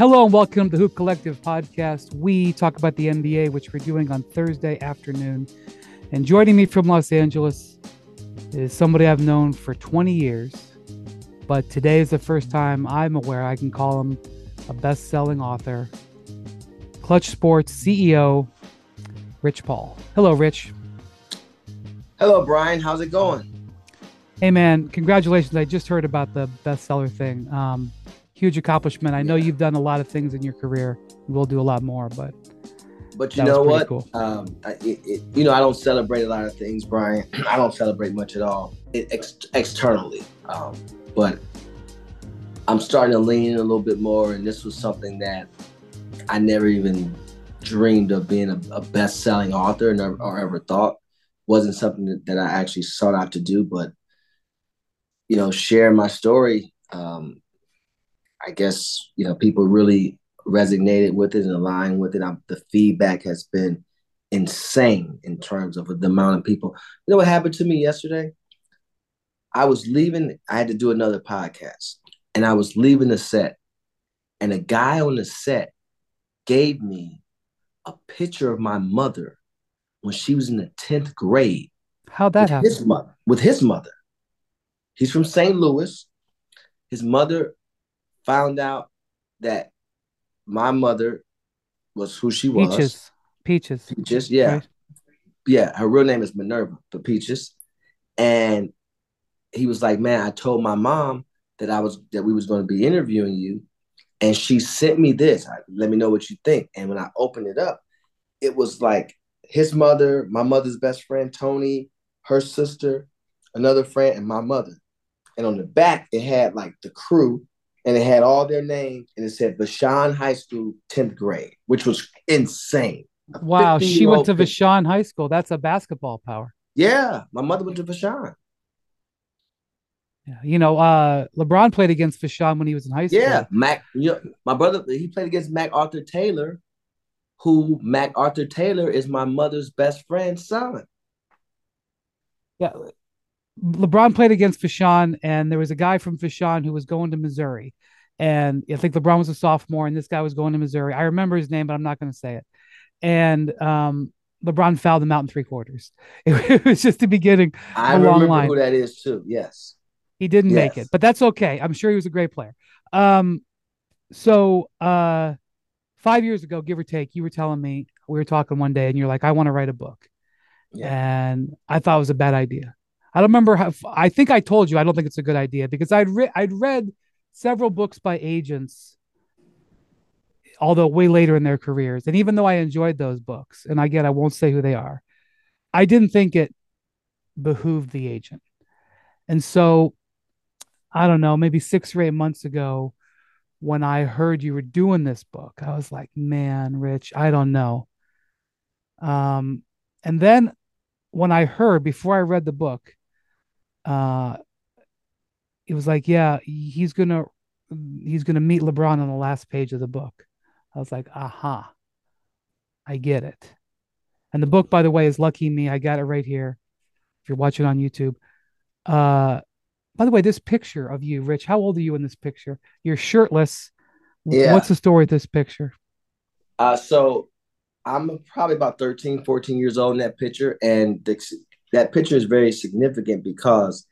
Hello and welcome to the Hoop Collective podcast. We talk about the NBA, which we're doing on Thursday afternoon. And joining me from Los Angeles is somebody I've known for 20 years, but today is the first time I'm aware I can call him a best selling author. Klutch Sports CEO, Rich Paul. Hello, Rich. Hello, Brian. How's it going? Hey, man, congratulations. I just heard about the bestseller thing. Um, huge accomplishment. I know you've done a lot of things in your career. We'll do a lot more, but but you know what? Cool. Um, it, it, you know, I don't celebrate a lot of things, Brian. I don't celebrate much at all it, ex- externally, um, but I'm starting to lean in a little bit more. And this was something that I never even dreamed of being a, a best-selling author, never, or ever thought. wasn't something that, that I actually sought out to do, but you know, share my story. Um, I guess you know people really resonated with it and aligned with it. I'm, the feedback has been insane in terms of the amount of people. You know what happened to me yesterday? I was leaving. I had to do another podcast, and I was leaving the set, and a guy on the set gave me a picture of my mother when she was in the tenth grade. How'd that happen? His mother, with his mother. He's from St. Louis. His mother found out that my mother was who she was. Peaches. Peaches. Peaches, yeah. Right. Yeah, her real name is Minerva, but Peaches. And he was like, Man, I told my mom that I was that we was going to be interviewing you. And she sent me this. Let me know what you think. And when I opened it up, it was like his mother, my mother's best friend, Tony, her sister, another friend, and my mother. And on the back, it had like the crew and it had all their names and it said Vashon High School 10th grade, which was insane. Wow, she went to Vashon High School. That's a basketball power. Yeah, my mother went to Vashon. Yeah, you know, uh, LeBron played against Vashon when he was in high school. Yeah, Mac. You know, my brother he played against Mac Arthur Taylor, who Mac Arthur Taylor is my mother's best friend's son. Yeah, LeBron played against Vashon, and there was a guy from Vashon who was going to Missouri. And I think LeBron was a sophomore, and this guy was going to Missouri. I remember his name, but I'm not going to say it. And um, LeBron fouled him out in three quarters. It, it was just the beginning. I remember line. who that is too. Yes, he didn't yes. make it, but that's okay. I'm sure he was a great player. Um, so uh, five years ago, give or take, you were telling me we were talking one day, and you're like, "I want to write a book," yeah. and I thought it was a bad idea. I don't remember how. I think I told you I don't think it's a good idea because I'd re- I'd read several books by agents, although way later in their careers, and even though I enjoyed those books, and again I won't say who they are, I didn't think it behooved the agent, and so I don't know, maybe six or eight months ago, when I heard you were doing this book, I was like, man, Rich, I don't know. Um, and then when I heard before I read the book uh it was like yeah he's gonna he's gonna meet lebron on the last page of the book. I was like aha i get it. And the book by the way is lucky me. I got it right here if you're watching on youtube. Uh by the way this picture of you rich how old are you in this picture? You're shirtless. Yeah. what's the story with this picture? Uh so i'm probably about 13 14 years old in that picture and the, that picture is very significant because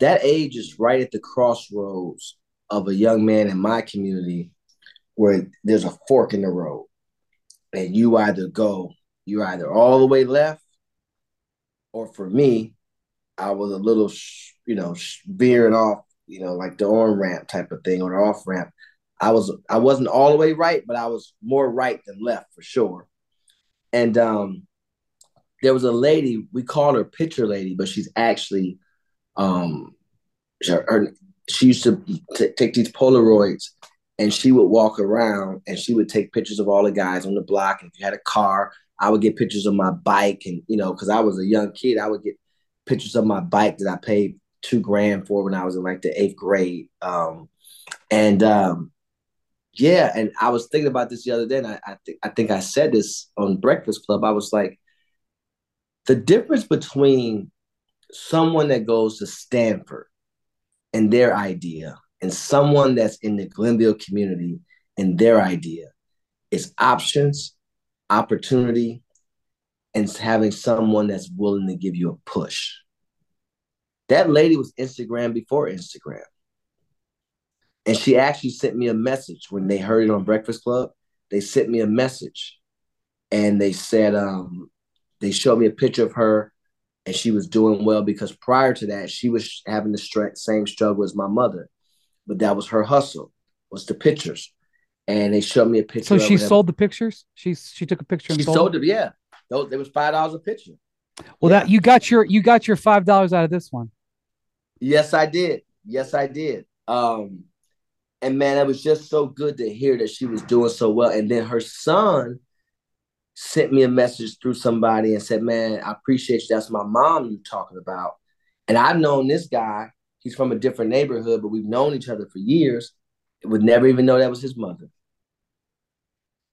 that age is right at the crossroads of a young man in my community where there's a fork in the road and you either go you're either all the way left or for me i was a little you know veering off you know like the on ramp type of thing or the off ramp i was i wasn't all the way right but i was more right than left for sure. And um there was a lady we call her picture lady but she's actually um her, her, she used to t- take these polaroids and she would walk around and she would take pictures of all the guys on the block. If you had a car i would get pictures of my bike and you know because i was a young kid i would get pictures of my bike that i paid two grand for when i was in like the eighth grade. Um, and um, yeah and i was thinking about this the other day and I, I, I think i said this on breakfast club. I was like the difference between someone that goes to Stanford and their idea and someone that's in the Glenville community and their idea. is options, opportunity, and having someone that's willing to give you a push. That lady was Instagram before Instagram. And she actually sent me a message when they heard it on Breakfast Club. They sent me a message and they said, um, they showed me a picture of her and she was doing well because prior to that, she was having the same struggle as my mother. But that was her hustle, was the pictures. And they showed me a picture. So she sold the pictures? She she took a picture and she sold, sold it, yeah. It was five dollars a picture. Well, yeah. that you got your you got your five dollars out of this one. Yes, I did. Yes, I did. Um, and man, it was just so good to hear that she was doing so well. And then her son sent me a message through somebody and said, "Man, I appreciate you. That's my mom you're talking about." And I've known this guy. He's from a different neighborhood, but we've known each other for years. Would never even know that was his mother.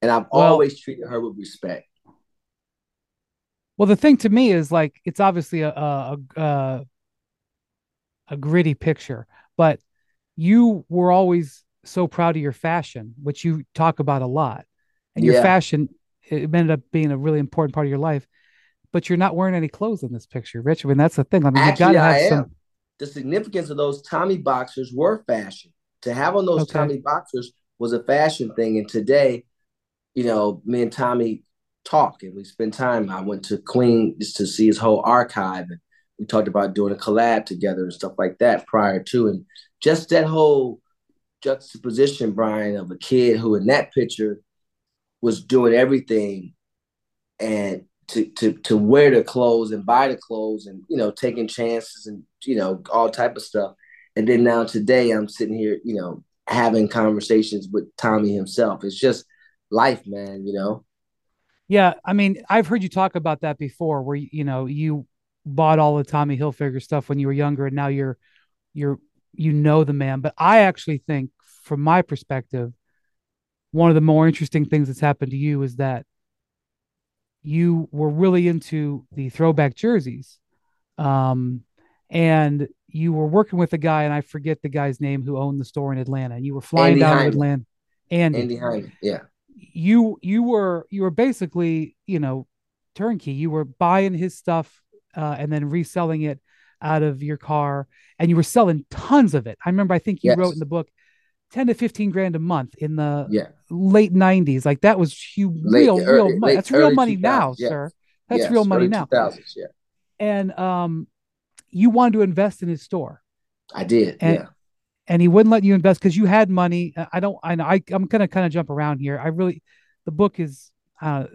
And I've well, always treated her with respect. Well, the thing to me is like it's obviously a a, a, a gritty picture, but you were always so proud of your fashion, which you talk about a lot, and your yeah. fashion it ended up being a really important part of your life. But you're not wearing any clothes in this picture, Rich. I mean, that's the thing. I mean, Actually, you gotta have I some. Am. The significance of those Tommy boxers were fashion. To have on those okay. Tommy boxers was a fashion thing, and today, you know, me and Tommy talk and we spend time. I went to Queen just to see his whole archive and we talked about doing a collab together and stuff like that prior to. And just that whole juxtaposition, Brian, of a kid who in that picture was doing everything and to to to wear the clothes and buy the clothes and you know taking chances and you know all type of stuff. And then now today i'm sitting here you know having conversations with tommy himself. It's just life man you know? Yeah, I mean, I've heard you talk about that before, where you know you bought all the Tommy Hilfiger stuff when you were younger, and now you're you're you know the man. But I actually think, from my perspective, one of the more interesting things that's happened to you is that you were really into the throwback jerseys, um, and you were working with a guy, and I forget the guy's name who owned the store in Atlanta, and you were flying Andy down to Atlanta. Andy, Andy Hyman, yeah you you were you were basically you know turnkey. You were buying his stuff uh, and then reselling it out of your car, and you were selling tons of it. I remember. I think you yes. wrote in the book. 10 to 15 grand a month in the yeah. late 90s like that was huge, real late, real money that's real money now yes. sir that's yes, real money now yeah and um you wanted to invest in his store i did and, yeah and he wouldn't let you invest because you had money. I don't. I know. I, I'm gonna kind of jump around here. I really, the book is, uh,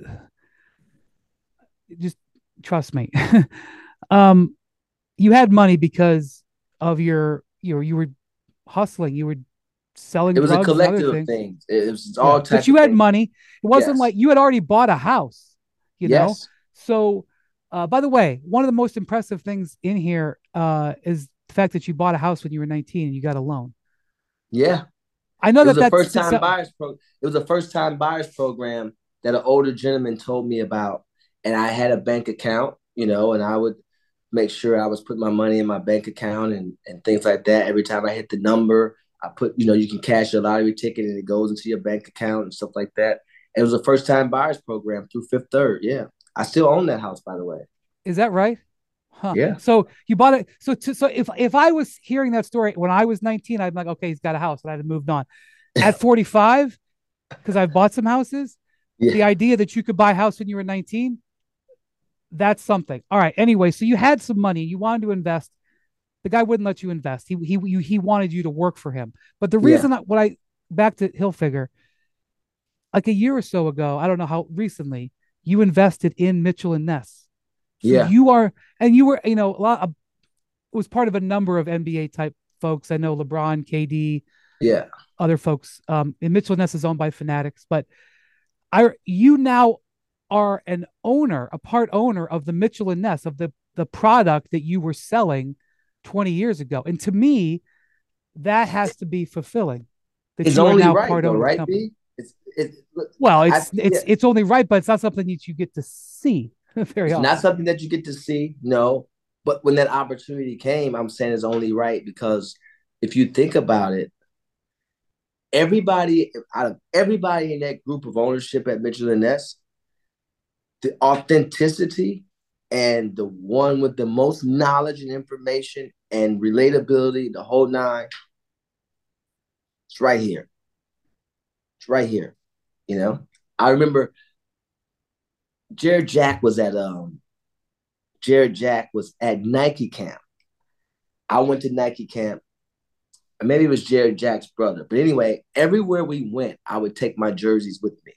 just trust me. um, you had money because of your, you know, you were hustling. You were selling. It was a collective of things. It was all. Yeah. But you had things. money. It wasn't yes. like you had already bought a house. You yes. know. So, uh, by the way, one of the most impressive things in here uh, is the fact that you bought a house when you were 19 and you got a loan. Yeah. I know that that's first time buyers pro- it was a first time buyers program that an older gentleman told me about. And I had a bank account, you know, and I would make sure I was putting my money in my bank account and, and things like that. Every time I hit the number, I put, you know, you can cash your lottery ticket and it goes into your bank account and stuff like that. It was a first time buyers program through Fifth Third. Yeah. I still own that house, by the way. Is that right? Huh. Yeah. So you bought it. So to, so if if I was hearing that story when I was 19, I'd be like, okay, he's got a house, and I'd have moved on. At 45, because I've bought some houses, yeah. the idea that you could buy a house when you were 19, that's something. All right. Anyway, so you had some money, you wanted to invest. The guy wouldn't let you invest. He he you, he wanted you to work for him. But the reason yeah. what I back to Hilfiger, like a year or so ago, I don't know how recently, you invested in Mitchell and Ness. So yeah. you are, and you were, you know, a lot of, was part of a number of NBA type folks. I know LeBron, KD, yeah, other folks. Um, and Mitchell Ness is owned by Fanatics, but I, you now are an owner, a part owner of the Mitchell and Ness of the the product that you were selling 20 years ago. And to me, that has to be fulfilling. That it's now right, part though, right? It's, it's, well, it's I, it's yeah. it's only right, but it's not something that you get to see. Very it's not something that you get to see, no. But when that opportunity came, I'm saying it's only right because if you think about it, everybody out of everybody in that group of ownership at Mitchell and Ness, the authenticity and the one with the most knowledge and information and relatability, the whole nine, it's right here. It's right here. You know, I remember Jarrett Jack was at um Jarrett Jack was at Nike camp. I went to Nike camp. Maybe it was Jarrett Jack's brother. But anyway, everywhere we went, I would take my jerseys with me.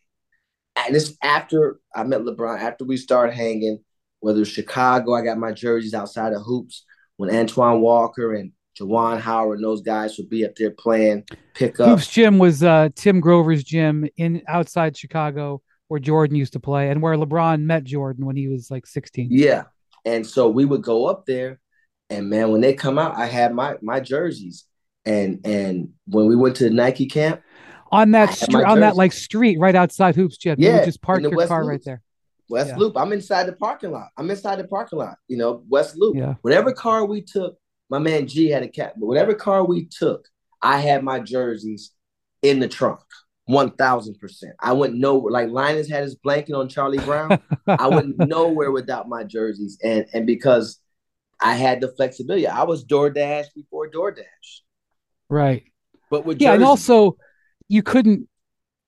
And this after I met LeBron, after we started hanging, whether it's Chicago, I got my jerseys outside of hoops when Antoine Walker and Juwan Howard and those guys would be up there playing pickup. Hoops gym was uh, Tim Grover's gym in outside Chicago where Jordan used to play and where LeBron met Jordan when he was like 16. Yeah. And so we would go up there and man, when they come out, I had my my jerseys. And and when we went to the Nike camp, on that street, on that like street right outside Hoops Gym, yeah, you just park your West car Loop. right there. West yeah. Loop. I'm inside the parking lot. I'm inside the parking lot. You know, West Loop. Yeah. Whatever car we took, my man G had a cat. But whatever car we took, I had my jerseys in the trunk. One thousand percent. I went nowhere. Like Linus had his blanket on Charlie Brown. I went nowhere without my jerseys, and and because I had the flexibility, I was DoorDash before DoorDash. Right. But with yeah, jerseys, and also you couldn't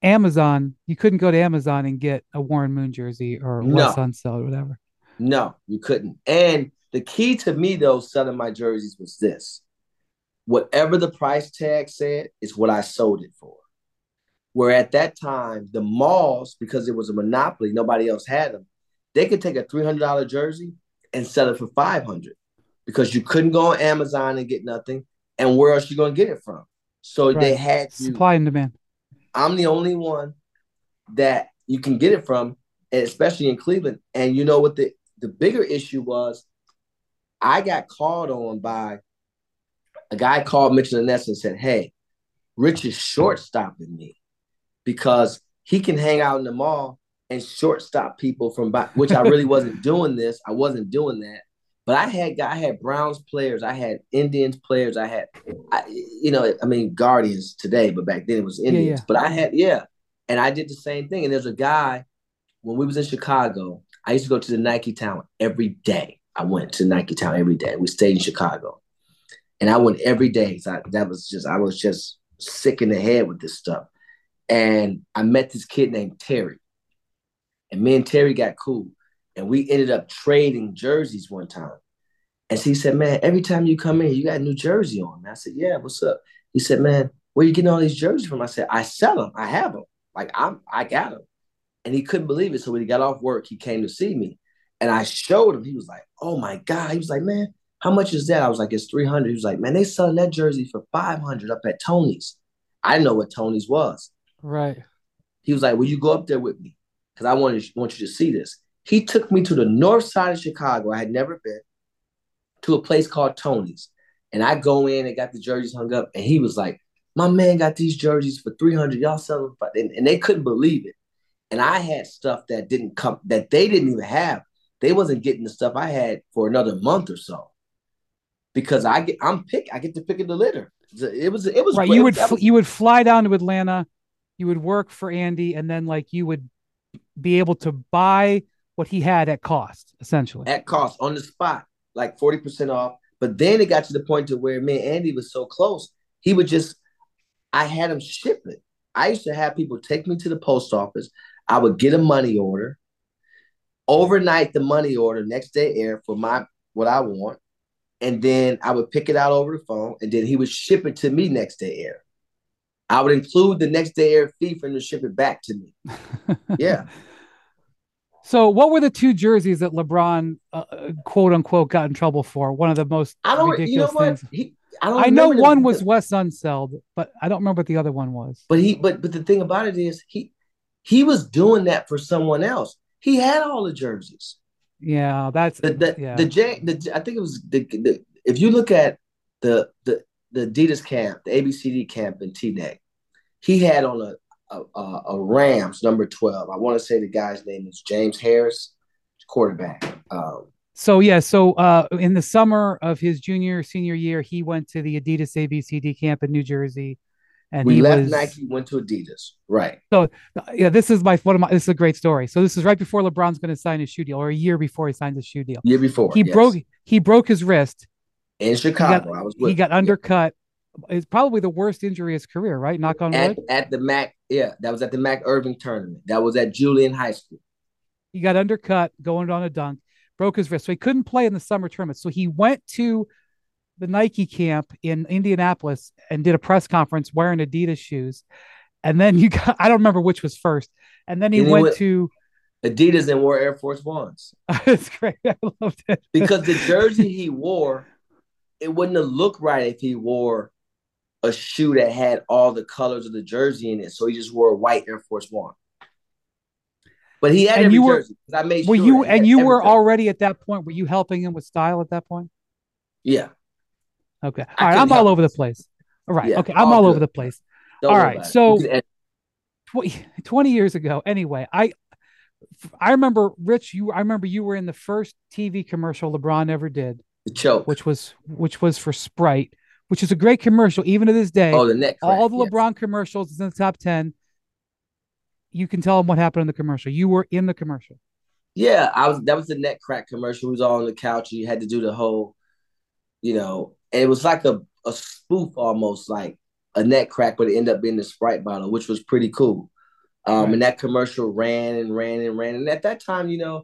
Amazon. You couldn't go to Amazon and get a Warren Moon jersey or no. Wes Unseld or whatever. No, you couldn't. And the key to me though selling my jerseys was this: whatever the price tag said is what I sold it for. Where at that time, the malls, because it was a monopoly, nobody else had them, they could take a $300 jersey and sell it for 500 because you couldn't go on Amazon and get nothing. And where else you going to get it from? So right. they had to, supply and demand. I'm the only one that you can get it from, especially in Cleveland. And you know what the, the bigger issue was? I got called on by a guy called Mitchell Ness and said, Hey, Rich is shortstopping me because he can hang out in the mall and shortstop people from by, which I really wasn't doing this. I wasn't doing that. But I had I had Browns players, I had Indians players, I had, I, you know, I mean Guardians today, but back then it was Indians. Yeah, yeah. But I had yeah, and I did the same thing. And there's a guy when we was in Chicago. I used to go to the Nike Town every day. I went to Nike Town every day. We stayed in Chicago, and I went every day. So I, that was just I was just sick in the head with this stuff. And I met this kid named Terry. And me and Terry got cool. And we ended up trading jerseys one time. And he said, Man, every time you come in, you got a new jersey on. And I said, Yeah, what's up? He said, Man, where you getting all these jerseys from? I said, I sell them. I have them. Like I'm I got them. And he couldn't believe it. So when he got off work, he came to see me. And I showed him. He was like, Oh my God. He was like, Man, how much is that? I was like, It's 300. He was like, Man, they selling that jersey for 500 up at Tony's. I know what Tony's was. Right. He was like, Will you go up there with me? Because I wanted want you to see this. He took me to the north side of Chicago. I had never been to a place called Tony's. And I go in and got the jerseys hung up. And he was like, My man got these jerseys for 300. Y'all sell them. For, and, and they couldn't believe it. And I had stuff that didn't come, that they didn't even have. They wasn't getting the stuff I had for another month or so. Because I get, I'm pick, I get to pick of the litter. It was, it was right. You would, was, you would fly down to Atlanta, you would work for Andy, and then like you would be able to buy what he had at cost, essentially. At cost on the spot, like 40% off. But then it got to the point to where me and Andy was so close, he would just, I had him ship it. I used to have people take me to the post office. I would get a money order, overnight the money order, next day air for my what I want. And then I would pick it out over the phone, and then he would ship it to me next day air. I would include the next day air fee for him to ship it back to me. yeah. So, what were the two jerseys that LeBron, uh, quote unquote, got in trouble for? One of the most I don't, ridiculous you know things. He, I, I know one the, was Wes Unseld, but I don't remember what the other one was. But he, but but the thing about it is, he he was doing that for someone else. He had all the jerseys. Yeah, that's the the, yeah. the, J, the I think it was the, the if you look at the the the Adidas camp, the ABCD camp in Teaneck, he had on a, a, a Rams number 12. I want to say the guy's name is James Harris, quarterback. Um, so yeah, so uh, in the summer of his junior senior year, he went to the Adidas ABCD camp in New Jersey. And we he left was Nike, went to Adidas. Right. so yeah. This is my one of my. This is a great story. So this is right before LeBron's going to sign his shoe deal, or a year before he signs his shoe deal. Year before. He yes. broke he broke his wrist. in He Chicago. got, I was with he got undercut. It's probably the worst injury of his career, right? Knock on at, wood. at the Mac. Yeah, that was at the Mac Irvin tournament. That was at Julian High School. He got undercut going on a dunk, broke his wrist. So he couldn't play in the summer tournament. So he went to the Nike camp in Indianapolis and did a press conference wearing Adidas shoes. And then you got, I don't remember which was first. And then he And went went- to, Adidas and wore Air Force Ones it's great. I loved it. because the jersey he wore, it wouldn't have looked right if he wore a shoe that had all the colors of the jersey in it. So he just wore a white Air Force One. But he had And you were- jersey. I made were sure you, and you were already at that point, were you helping him with style at that point? yeah. Okay. All right. I'm all over the place. All right. Yeah, okay. I'm all all over the place. Don't All right, so- You 20, 20 years ago anyway i i remember rich you i remember you were in the first tv commercial lebron ever did the choke. which was which was for sprite which is a great commercial even to this day oh, the. Crack, all the yes. lebron commercials is in the top 10 you can tell them what happened in the commercial you were in the commercial Yeah, I was. That was the neck crack commercial. He was all on the couch. and You had to do the whole, you know, and it was like a a spoof almost, like a neck crack, but it ended up being the Sprite bottle, which was pretty cool. Um, Right. and that commercial ran and ran and ran. And at that time, you know,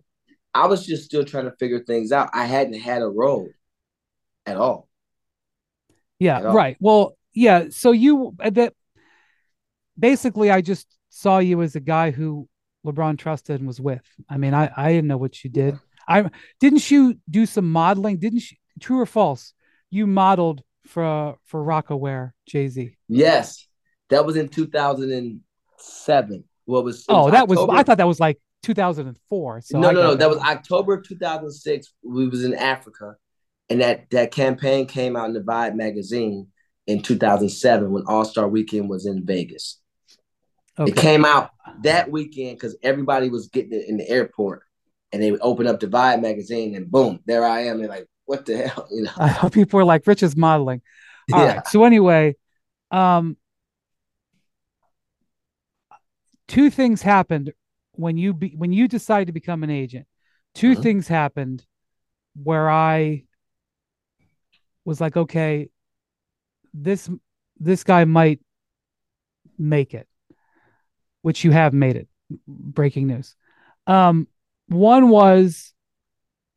I was just still trying to figure things out. I hadn't had a role at all. Yeah right. Well yeah so you uh, that basically i just saw you as a guy who lebron trusted and was with. I mean i i didn't know what you did. I didn't you do some modeling? Didn't you true or false you modeled for for Rocawear jay-z? Yes, that was in 2007. What was? it oh that was i thought that was like 2004 so no, I no, no. That was October 2006. We was in Africa, and that that campaign came out in the Vibe magazine in 2007 when All Star Weekend was in Vegas. okay. It came out that weekend because everybody was getting it in the airport, and they would open up the Vibe magazine, and boom, there I am. They're like, "What the hell?" You know? I hope people are like Rich is modeling. All right. yeah. So anyway, um, two things happened when you be, when you decided to become an agent. 2 Mhm. things happened where I was like, okay, this this guy might make it, which you have made it. Breaking news. Um, one was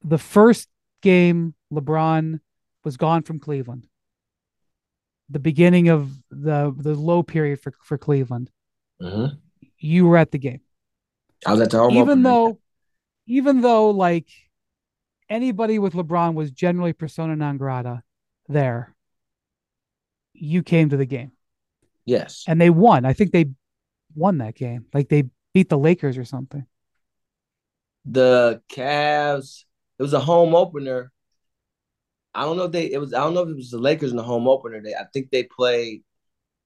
the first game LeBron was gone from Cleveland. The beginning of the the low period for for Cleveland. Mhm. You were at the game. I was at the home even though even though like anybody with LeBron was generally persona non grata there, you came to the game yes, and they won. I think they won that game. Like they beat the Lakers or something. the Cavs. It was a home opener. I don't know if they. It was. I don't know if it was the Lakers in the home opener. They. I think they played.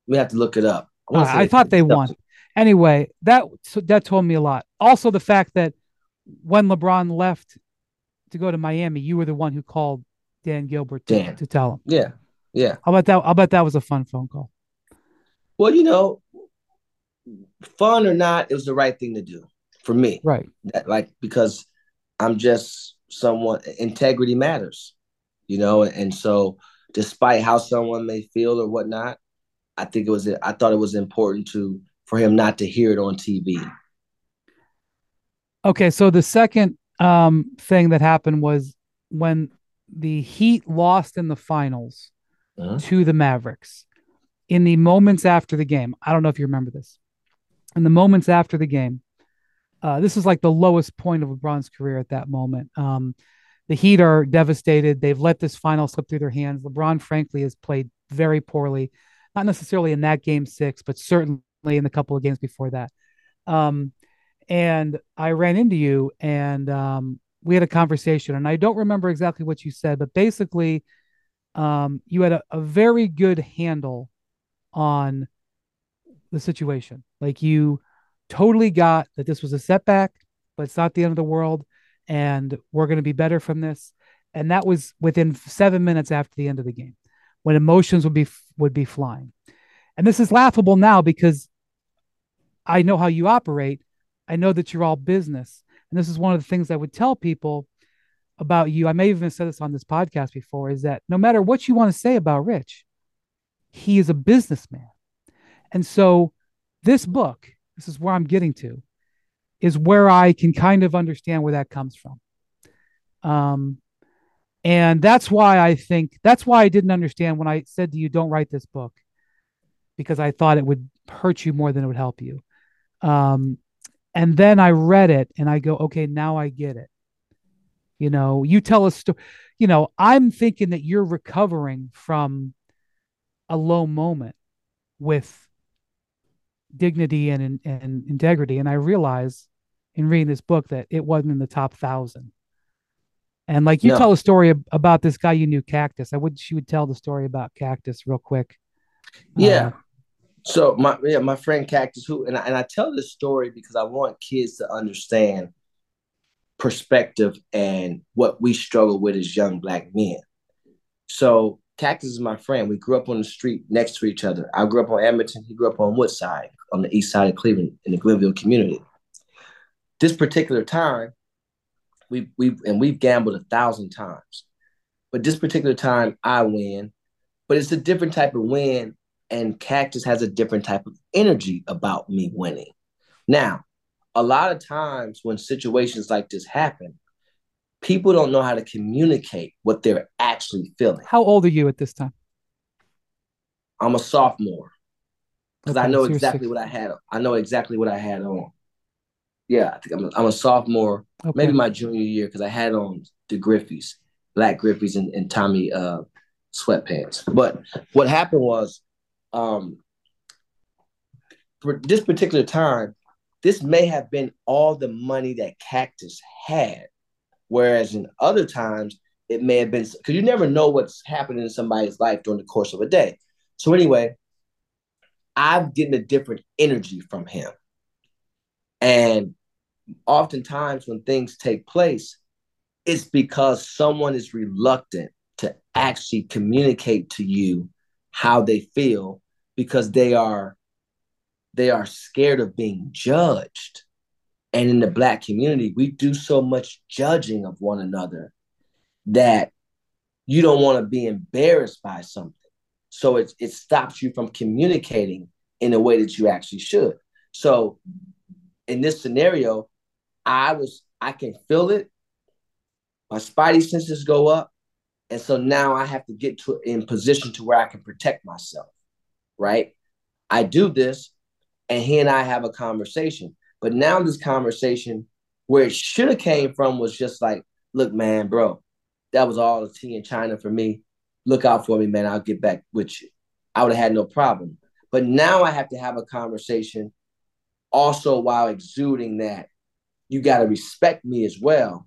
We have to look it up. Uh, wanna I thought they won. Anyway, that that told me a lot. Also, the fact that when LeBron left to go to Miami, you were the one who called Dan Gilbert to, Dan. to tell him. Yeah, yeah. I'll bet that I'll bet that was a fun phone call. Well, you know, fun or not, it was the right thing to do for me. Right. That, like because I'm just someone. Integrity matters, you know, and so despite how someone may feel or whatnot, I think it was. I thought it was important to for him not to hear it on TV. Okay, so the second um, thing that happened was when the Heat lost in the finals Mhm. to the Mavericks. In the moments after the game, I don't know if you remember this. In the moments after the game, uh, this is like the lowest point of LeBron's career at that moment. Um, the Heat are devastated. They've let this final slip through their hands. LeBron, frankly, has played very poorly, not necessarily in that game six, but certainly in the couple of games before that. Um, and I ran into you and um, we had a conversation. And I don't remember exactly what you said, but basically, um, you had a, a very good handle on the situation. Like you totally got that this was a setback, but it's not the end of the world. And we're going to be better from this. And that was within seven minutes after the end of the game when emotions would be would be flying. And this is laughable now because I know how you operate. I know that you're all business. And this is one of the things I would tell people about you. I may have even said this on this podcast before is that no matter what you want to say about Rich, he is a businessman. And so this book, this is where I'm getting to, is where I can kind of understand where that comes from. Um, and that's why I think that's why I didn't understand when I said to you, don't write this book, because I thought it would hurt you more than it would help you. Um, and then I read it and I go, okay, now I get it. You know, you tell a story, you know, I'm thinking that you're recovering from a low moment with dignity and, and integrity. And I realize in reading this book that it wasn't in the top thousand. And like you no. tell a story about this guy you knew, Cactus. I would she would tell the story about Cactus real quick. Yeah. Uh, so my yeah, my friend Cactus, who and I, and I tell this story because I want kids to understand perspective and what we struggle with as young black men. So Cactus is my friend. We grew up on the street next to each other. I grew up on Edmonton. He grew up on Woodside, on the east side of Cleveland, in the Glenville community. This particular time, we we and we've gambled a thousand times, but this particular time I win. But it's a different type of win, and Cactus has a different type of energy about me winning. Now, a lot of times when situations like this happen, people don't know how to communicate what they're actually feeling. How old are you at this time? I'm a sophomore because okay, I know so exactly what I had. I know exactly what I had on. Yeah, I think I'm a, I'm a sophomore, okay. maybe my junior year because I had on the Griffeys, black Griffeys, and, and Tommy uh, sweatpants. But what happened was, um, for this particular time, this may have been all the money that Cactus had Whereas in other times, it may have been because you never know what's happening in somebody's life during the course of a day. So anyway, I'm getting a different energy from him. And oftentimes when things take place, it's because someone is reluctant to actually communicate to you how they feel because they are they are scared of being judged and in the black community, we do so much judging of one another that you don't want to be embarrassed by something. So it, it stops you from communicating in a way that you actually should. So in this scenario, I was I can feel it. My spidey senses go up. And so now I have to get to in position to where I can protect myself. Right. I do this, and he and I have a conversation. But now this conversation, where it should have came from, was just like, look, man, bro, that was all the tea in China for me. Look out for me, man. I'll get back with you. I would have had no problem. But now I have to have a conversation also while exuding that you got to respect me as well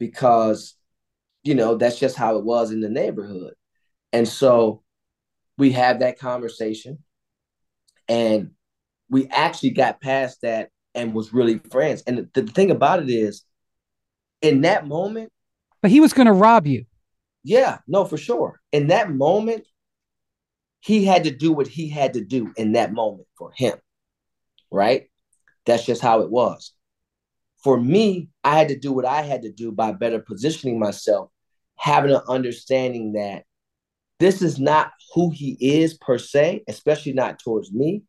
because you know that's just how it was in the neighborhood and so we had that conversation and we actually got past that and was really friends. And the, the thing about it is, in that moment, but he was going to rob you. Yeah, no, for sure. In that moment, he had to do what he had to do in that moment for him. Right? That's just how it was. For me, I had to do what I had to do by better positioning myself, having an understanding that this is not who he is per se, especially not towards me.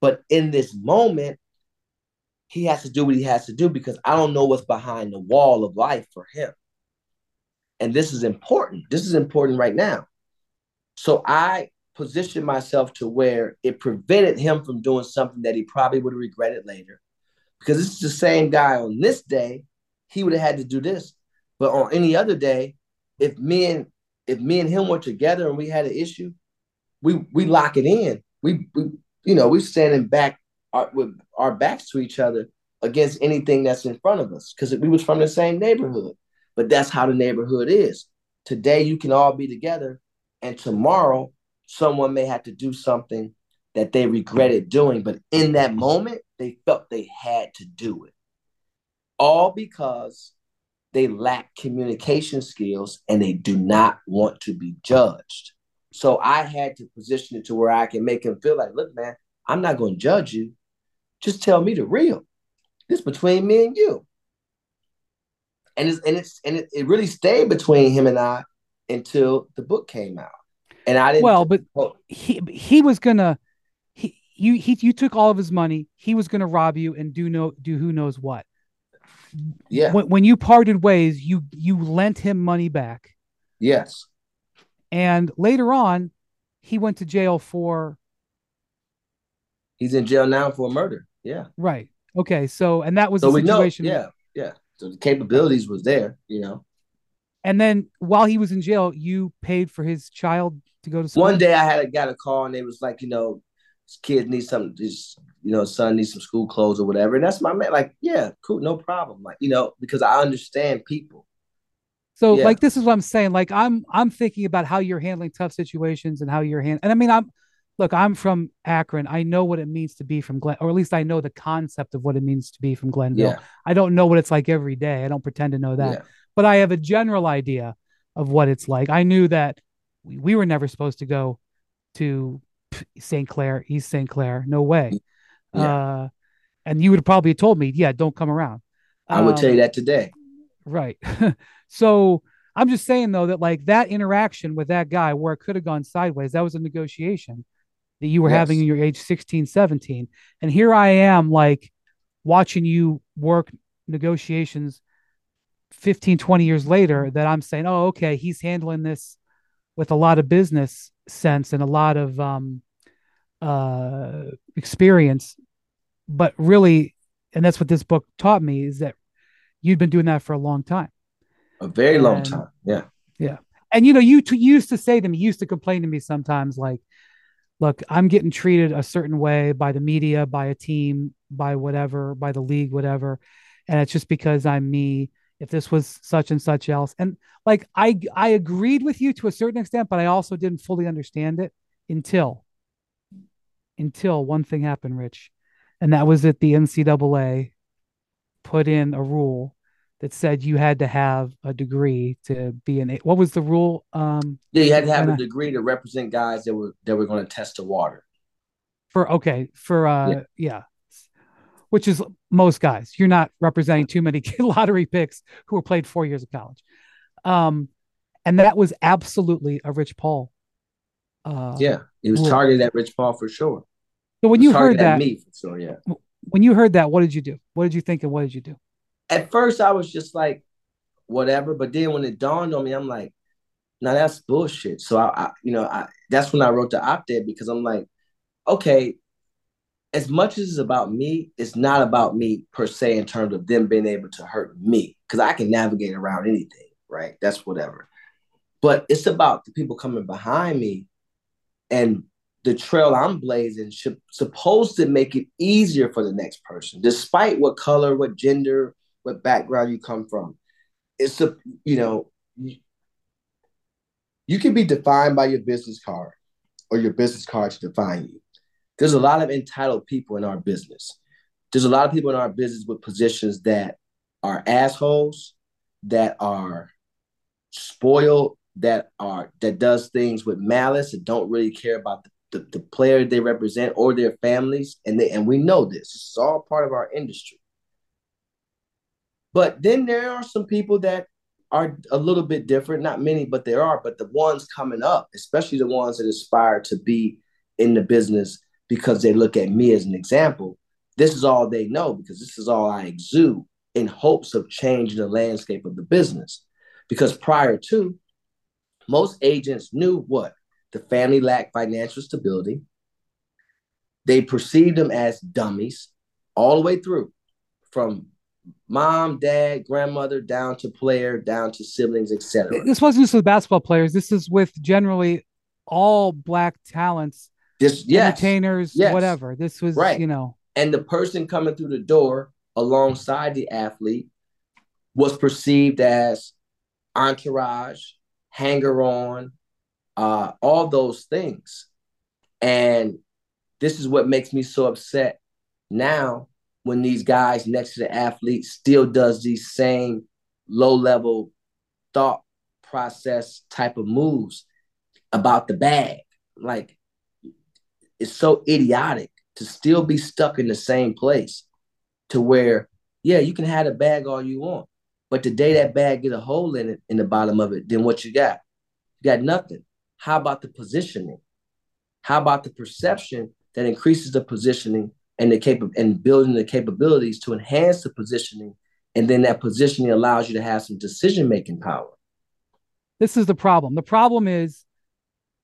But in this moment, he has to do what he has to do because I don't know what's behind the wall of life for him. And this is important. This is important right now. So I positioned myself to where it prevented him from doing something that he probably would have regretted later. Because this is the same guy on this day, he would have had to do this. But on any other day, if me and if me and him were together and we had an issue, we we lock it in. We, we you know, we standing back our, with our backs to each other against anything that's in front of us because we was from the same neighborhood. But that's how the neighborhood is. Today you can all be together, and tomorrow someone may have to do something that they regretted doing, but in that moment they felt they had to do it. All because they lack communication skills and they do not want to be judged. So I had to position it to where I can make him feel like, look, man, I'm not going to judge you. Just tell me the real. This between me and you. And it's and it's and it, it really stayed between him and I until the book came out. And I didn't Well, but oh. he he was gonna he you he you took all of his money. He was gonna rob you and do no do who knows what. Yeah. When, when you parted ways, you you lent him money back. Yes. And later on, he went to jail for He's in jail now for murder. Yeah. right. Okay, so and that was So the we know, situation. yeah, yeah. So the capabilities was there, you know. And then while he was in jail, you paid for his child to go to school. One day I had a, got a call and they was like, you know, this kid needs some, this, you know, son needs some school clothes or whatever. And that's my man. Like, yeah, cool, no problem. Like, you know, because I understand people. So Yeah. like this is what I'm saying. Like I'm I'm thinking about how you're handling tough situations and how you're hand and I mean I'm look, I'm from Akron. I know what it means to be from Glen or at least I know the concept of what it means to be from Glenville. Yeah. I don't know what it's like every day. I don't pretend to know that. Yeah. But I have a general idea of what it's like. I knew that we, we were never supposed to go to St. Clair, East St. Clair. No way. Yeah. Uh and you would probably have told me, yeah, don't come around. I would Um, tell you that today. Right. so I'm just saying though that like that interaction with that guy where it could have gone sideways, that was a negotiation that you were having in your age 16, 17. And here I am like watching you work negotiations 15, 20 years later that I'm saying, oh, okay, he's handling this with a lot of business sense and a lot of um uh experience. But really, and that's what this book taught me is that you'd been doing that for a long time. A very long time. Yeah. Yeah. And you know you, t- you used to say to me you used to complain to me sometimes like look i'm getting treated a certain way by the media by a team by whatever by the league whatever and it's just because i'm me if this was such and such else and like i i agreed with you to a certain extent but i also didn't fully understand it until until one thing happened rich and that was that the ncaa put in a rule that said you had to have a degree to be an what was the rule um Yeah, you had to have a I- degree to represent guys that were that were going to test the water. for okay for uh yeah. Yeah. which is most guys you're not representing too many lottery picks who were played four years of college um and that was absolutely a rich paul uh Yeah, it was targeted at Rich Paul for sure. so when you heard that me for sure. Yeah. when you heard that what did you do what did you think and what did you do At first, I was just like, whatever. But then when it dawned on me, I'm like, now that's bullshit. So I, I you know, I that's when I wrote the op-ed because I'm like, okay, as much as it's about me, it's not about me per se in terms of them being able to hurt me because I can navigate around anything, right? That's whatever. But it's about the people coming behind me and the trail I'm blazing should supposed to make it easier for the next person, despite what color, what gender, what background you come from. It's a you know, you, you can be defined by your business card or your business card to define you. There's a lot of entitled people in our business. There's a lot of people in our business with positions that are assholes, that are spoiled, that are that does things with malice and don't really care about the, the, the player they represent or their families. And they and we know this. Is all part of our industry. But then there are some people that are a little bit different. Not many, but there are. But the ones coming up, especially the ones that aspire to be in the business because they look at me as an example, this is all they know because this is all I exude in hopes of changing the landscape of the business. Because prior to, most agents knew what? The family lacked financial stability. They perceived them as dummies all the way through from mom, dad, grandmother, down to player, down to siblings, etc. this wasn't just with basketball players this is with generally all black talents Just yes, entertainers Yes. whatever this was Right. you know and the person coming through the door alongside the athlete was perceived as entourage, hanger on, uh, all those things. And this is what makes me so upset now when these guys next to the athlete still does these same low level thought process type of moves. about the bag. Like it's so idiotic to still be stuck in the same place to where, yeah, you can have a bag all you want. But the day that bag get a hole in it in the bottom of it, then what you got? You got nothing. How about the positioning? How about the perception that increases the positioning and the cap- and building the capabilities to enhance the positioning, and then that positioning allows you to have some decision making power. This is the problem. The problem is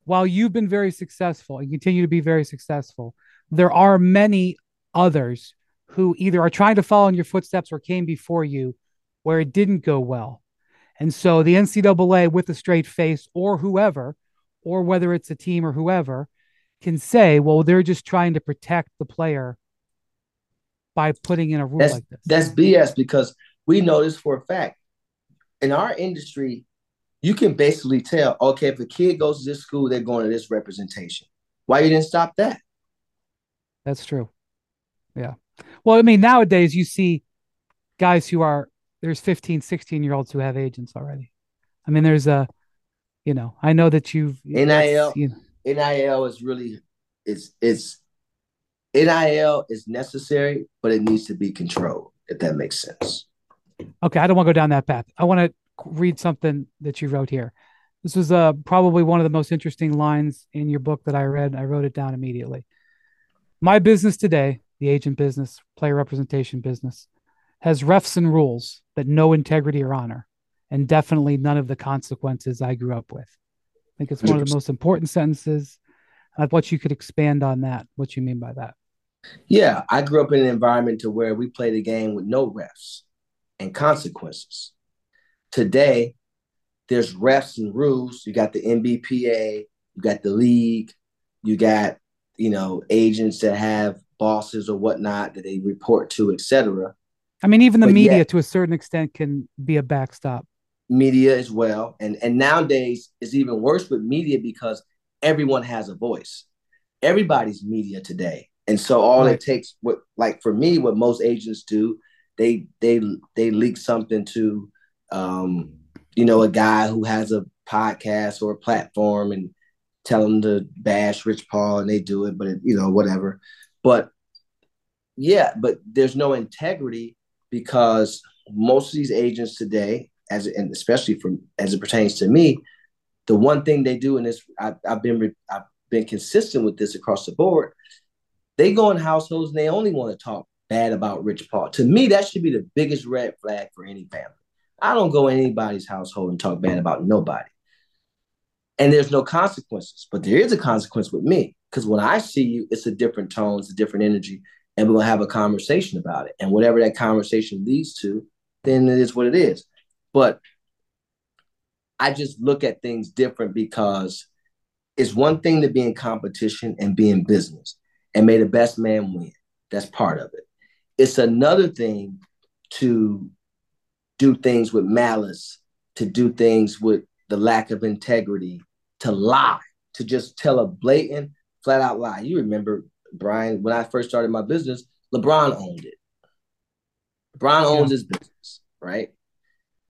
while you've been very successful and continue to be very successful, there are many others who either are trying to follow in your footsteps or came before you where it didn't go well. And so the NCAA, with a straight face, or whoever, or whether it's a team or whoever, can say, well, they're just trying to protect the player by putting in a rule that's, like this. That's BS because we know this for a fact. In our industry, you can basically tell, okay, if a kid goes to this school, they're going to this representation. Why you didn't stop that? That's true. Yeah. Well, I mean, nowadays you see guys who are there's 15, 16 year olds who have agents already. I mean, there's a, you know, I know that you've NIL. You know, NIL is really, it's it's NIL is necessary, but it needs to be controlled. If that makes sense. Okay, I don't want to go down that path. I want to read something that you wrote here. This was uh, probably one of the most interesting lines in your book that I read. I wrote it down immediately. My business today, the agent business, player representation business, has refs and rules that no integrity or honor, and definitely none of the consequences I grew up with. I think it's one of the most important sentences. I'd want you could expand on that, what you mean by that. Yeah, I grew up in an environment to where we played a game with no refs and consequences. Today, there's refs and rules. You got the NBPA, you got the league, you got you know agents that have bosses or whatnot that they report to, etc. I mean, even the but media yet, to a certain extent can be a backstop. Media as well, and and nowadays it's even worse with media because everyone has a voice. Everybody's media today, and so all right. it takes, what like for me, what most agents do, they they they leak something to um, you know, a guy who has a podcast or a platform and tell them to bash Rich Paul and they do it, but it, you know, whatever. But yeah, but there's no integrity because most of these agents today, as and especially from as it pertains to me, the one thing they do, and this I, I've been I've been consistent with this across the board. They go in households and they only want to talk bad about Rich Paul. To me, that should be the biggest red flag for any family. I don't go in anybody's household and talk bad about nobody. And there's no consequences, but there is a consequence with me because when I see you, it's a different tone, it's a different energy, and we're gonna have a conversation about it. And whatever that conversation leads to, then it is what it is. But I just look at things different because it's one thing to be in competition and be in business and may the best man win. That's part of it. It's another thing to do things with malice, to do things with the lack of integrity, to lie, to just tell a blatant, flat out lie. You remember, Brian, when I first started my business, LeBron owned it. LeBron owns yeah. his business, right?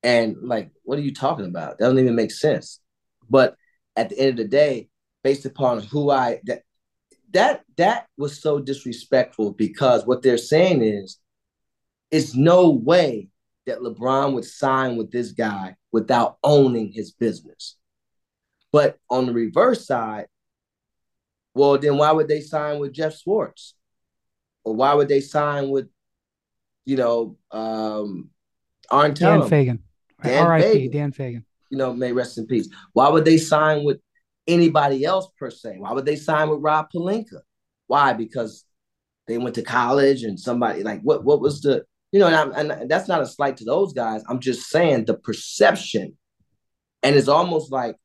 And like, what are you talking about? That doesn't even make sense. But at the end of the day, based upon who I that that that was so disrespectful because what they're saying is, it's no way that LeBron would sign with this guy without owning his business. But on the reverse side, well, then why would they sign with Jeff Schwartz? Or why would they sign with, you know, um, Arn Dan Fegan. R.I.P. Dan Fegan. You know, may rest in peace. Why would they sign with anybody else per se? Why would they sign with Rob Pelinka? Why? Because they went to college and somebody like what? What was the you know, and, and that's not a slight to those guys. I'm just saying the perception, and it's almost like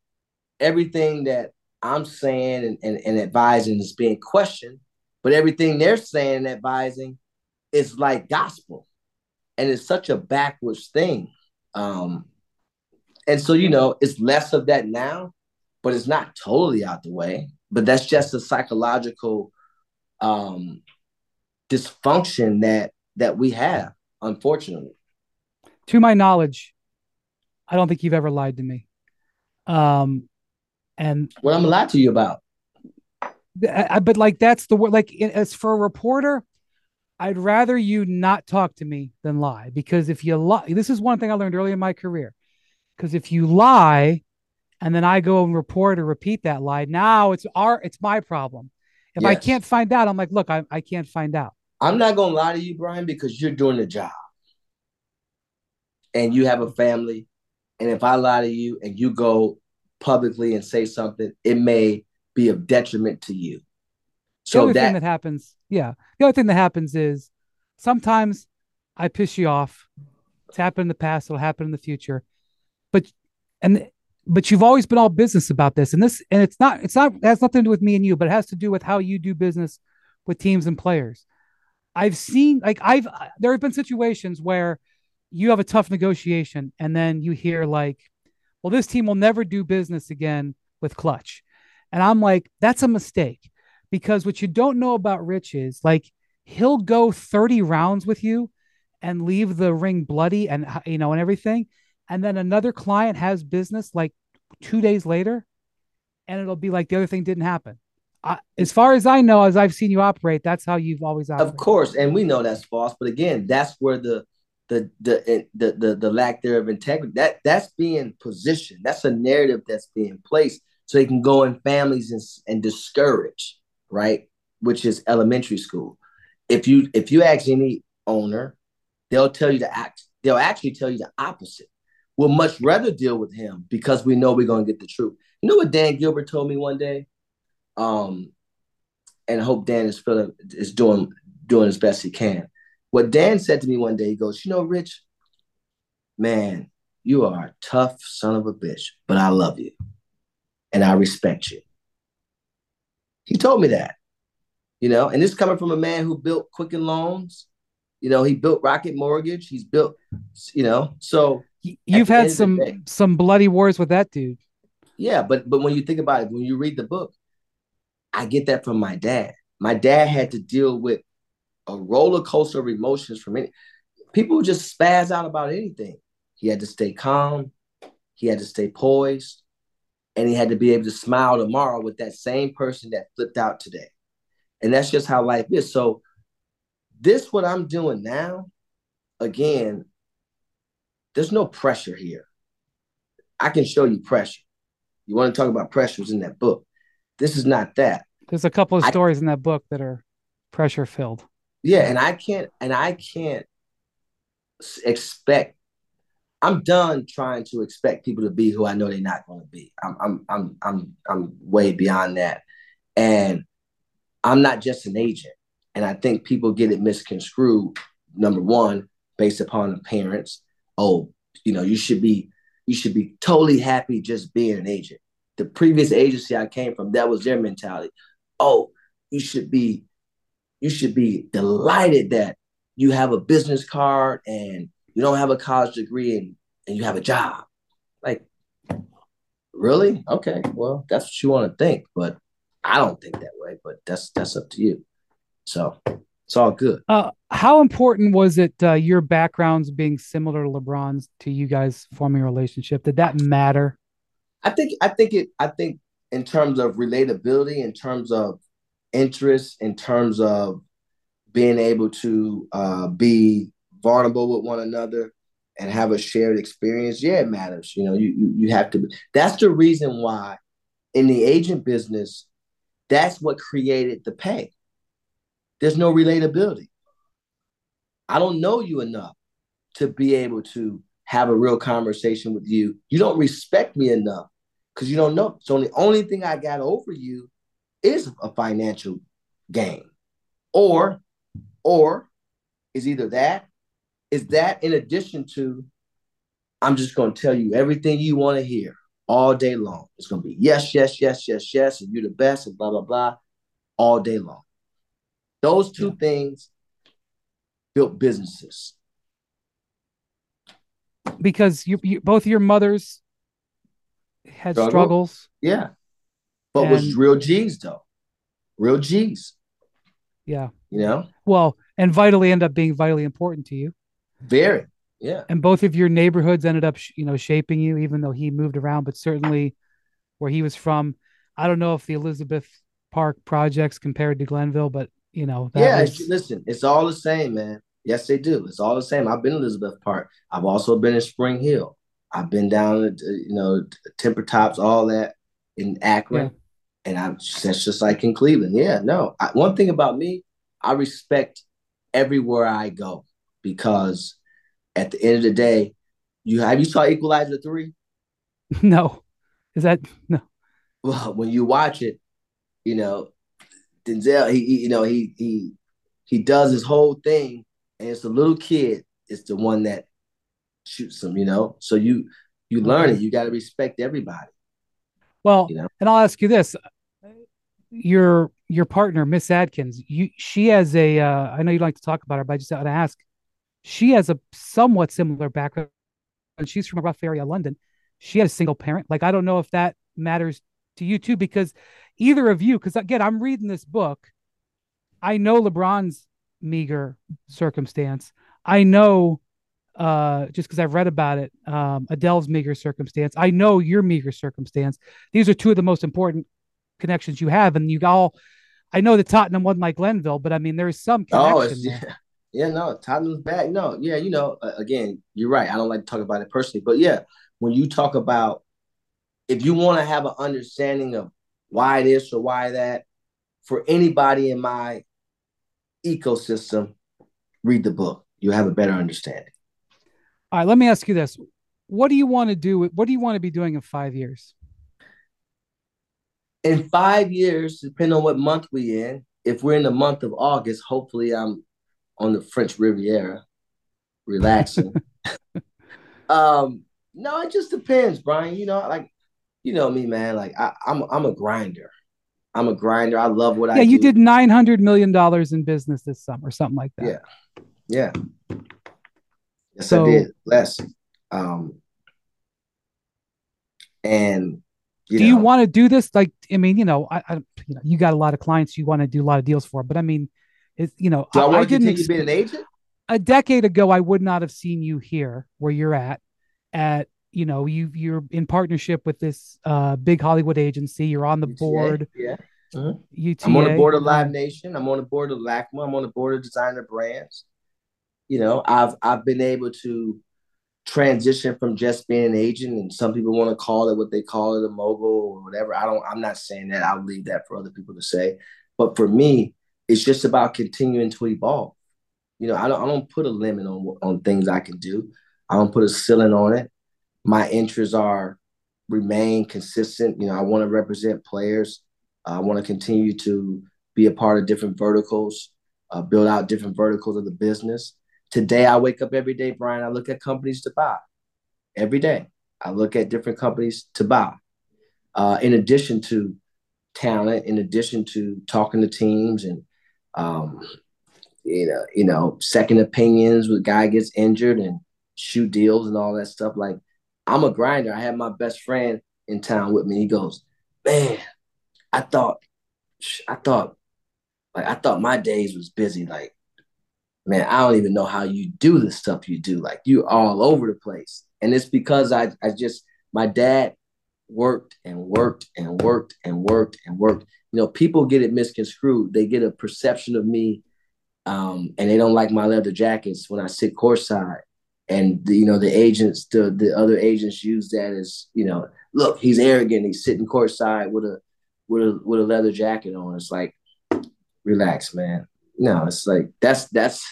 everything that I'm saying and, and, and advising is being questioned, but everything they're saying and advising is like gospel, and it's such a backwards thing. Um, and so you know, it's less of that now, but it's not totally out the way. But that's just a psychological um, dysfunction that that we have, unfortunately. To my knowledge, I don't think you've ever lied to me. Um, And what I'm gonna lie to you about. I, but like that's the word. Like as for a reporter, I'd rather you not talk to me than lie because if you lie, this is one thing I learned early in my career. Because if you lie, and then I go and report or repeat that lie, now it's our it's my problem. If yes. I can't find out, I'm like, look, I, I can't find out. I'm not gonna lie to you, Brian, because you're doing the job. And you have a family. And if I lie to you and you go publicly and say something, it may be of detriment to you. So the other that, thing that happens, yeah. The other thing that happens is sometimes I piss you off. It's happened in the past, it'll happen in the future. But and but you've always been all business about this. And this and it's not it's not it has nothing to do with me and you, but it has to do with how you do business with teams and players. I've seen like I've there have been situations where you have a tough negotiation and then you hear like, well, this team will never do business again with Klutch. And I'm like, that's a mistake because what you don't know about Rich is like he'll go 30 rounds with you and leave the ring bloody and you know and everything and then another client has business like 2 days later and it'll be like the other thing didn't happen. I, as far as I know, as I've seen you operate, that's how you've always operated. Of course, and we know that's false. But again, that's where the the the the the, the lack there of integrity that that's being positioned. That's a narrative that's being placed so they can go in families and, and discourage right? Which is elementary school. If you if you ask any owner, they'll tell you to act. They'll actually tell you the opposite. We'll much rather deal with him because we know we're gonna get the truth. You know what Dan Gilbert told me one day? Um, and I hope Dan is feeling is doing doing as best he can. What Dan said to me one day, he goes, you know, Rich, man, you are a tough son of a bitch, but I love you and I respect you. He told me that, you know, and this coming from a man who built Quicken Loans. You know, he built Rocket Mortgage. He's built, you know, so you've had some day, some bloody wars with that dude. Yeah, but but when you think about it, when you read the book, I get that from my dad. My dad had to deal with a roller coaster of emotions from any people just spaz out about anything. He had to stay calm. He had to stay poised and he had to be able to smile tomorrow with that same person that flipped out today. And that's just how life is. So this what I'm doing now, again, there's no pressure here. I can show you pressure. You want to talk about pressures in that book. This is not that. There's a couple of stories I, in that book that are pressure filled. Yeah, and I can't and I can't expect I'm done trying to expect people to be who I know they're not going to be. I'm I'm I'm I'm I'm way beyond that. And I'm not just an agent. And I think people get it misconstrued. Number one, based upon the parents. Oh, you know, you should be you should be totally happy just being an agent. The previous agency I came from, that was their mentality. Oh, you should be you should be delighted that you have a business card and you don't have a college degree and, and you have a job. Like, really? Okay, well, that's what you want to think, but I don't think that way. But that's that's up to you. So it's all good. Uh, how important was it uh, your backgrounds being similar to LeBron's to you guys forming a relationship? Did that matter? I think I think it. I think in terms of relatability, in terms of interest, in terms of being able to uh, be vulnerable with one another and have a shared experience, yeah, it matters. You know, you you, you have to. That's the reason why in the agent business, that's what created the pay. There's no relatability. I don't know you enough to be able to have a real conversation with you. You don't respect me enough because you don't know. So the only thing I got over you is a financial gain, or or is either that is that in addition to I'm just going to tell you everything you want to hear all day long. It's going to be yes, yes, yes, yes, yes, and you're the best, and blah, blah, blah, all day long. Those two yeah. things built businesses. Because you, you both your mothers had Struggle. struggles. Yeah. But and... was real G's though. Real G's. Yeah. You know? Well, and vitally end up being vitally important to you. Very, yeah. And both of your neighborhoods ended up, you know, shaping you, even though he moved around, but certainly where he was from. I don't know if the Elizabeth Park projects compared to Glenville, but you know, yeah. Was... Listen, it's all the same, man. Yes, they do. It's all the same. I've been Elizabeth Park. I've also been in Spring Hill. I've been down at you know Temper Tops, all that in Akron, yeah. And I'm that's just like in Cleveland. Yeah, no. I, one thing about me, I respect everywhere I go because at the end of the day, you have you saw Equalizer three? No, is that no? Well, when you watch it, you know Denzel. He, he you know he he he does his whole thing, and it's the little kid is the one that shoots him. You know, so you you learn it. You got to respect everybody. Well, you know? and I'll ask you this: your your partner, Miss Adkins, you she has a. Uh, I know you like to talk about her, but I just want to ask. She has a somewhat similar background. And she's from a rough area, London. She had a single parent. Like I don't know if that matters to you too, because either of you, because again, I'm reading this book. I know LeBron's meager circumstance. I know uh, just because I've read about it, um, Adele's meager circumstance. I know your meager circumstance. These are two of the most important connections you have, and you all. I know that Tottenham wasn't like Glenville, but I mean there is some oh, connection. Oh, yeah, yeah, no, Tottenham's back. No, yeah, you know, again, you're right. I don't like to talk about it personally, but yeah, when you talk about if you want to have an understanding of why this or why that, for anybody in my ecosystem, read the book. You have a better understanding. All right, let me ask you this. What do you want to do? What do you want to be doing in five years? In five years, depending on what month we in, if we're in the month of August, hopefully I'm on the French Riviera, relaxing. um, no, it just depends, Brian. You know, like you know me, man. Like I, am I'm, I'm a grinder. I'm a grinder. I love what yeah, I. Yeah, you did nine hundred million dollars in business this summer, something like that. Yeah, yeah. Yes, so, I did less. Um, and you do know, you want to do this? Like, I mean, you know, I, I, you know, you got a lot of clients you want to do a lot of deals for, but I mean, it's you know, do I, I, I didn't expect, an agent. A decade ago, I would not have seen you here where you're at. At you know, you you're in partnership with this uh, big Hollywood agency. You're on the UTA, board. Yeah. Mm-hmm. UTA, I'm on the board of Live Nation. I'm on the board of LACMA. I'm on the board of Designer Brands you know, I've I've been able to transition from just being an agent and some people want to call it what they call it a mogul or whatever. I don't I'm not saying that. I'll leave that for other people to say. But for me, it's just about continuing to evolve. You know, I don't I don't put a limit on on things I can do. I don't put a ceiling on it. My interests are remain consistent. You know, I want to represent players. I want to continue to be a part of different verticals, uh, build out different verticals of the business. Today, I wake up every day, Brian. I look at companies to buy every day. I look at different companies to buy. Uh, in addition to talent, in addition to talking to teams and um, you know, you know, second opinions with guy gets injured and shoot deals and all that stuff. Like I'm a grinder. I have my best friend in town with me. He goes, Man, I thought I thought like I thought my days was busy. Like man, I don't even know how you do the stuff you do. Like you all over the place. And it's because I I just my dad worked and worked and worked and worked and worked. You know, people get it misconstrued. They get a perception of me, um, and they don't like my leather jackets when I sit courtside. And the, you know, the agents, the the other agents use that as you know, look, he's arrogant. He's sitting courtside with a with a with a leather jacket on. It's like, relax, man no, it's like that's that's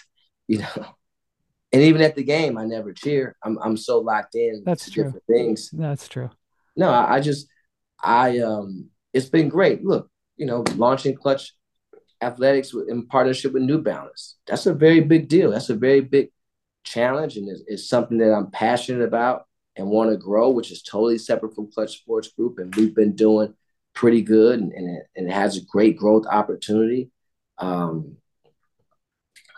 you know, and even at the game, I never cheer. I'm I'm so locked in. That's true. Different things. That's true. No, I, I just I um it's been great. Look, you know, launching Klutch Athletics in partnership with New Balance. That's a very big deal. That's a very big challenge, and it's, it's something that I'm passionate about and want to grow, which is totally separate from Klutch Sports Group. And we've been doing pretty good, and, and, it, and it has a great growth opportunity. Um,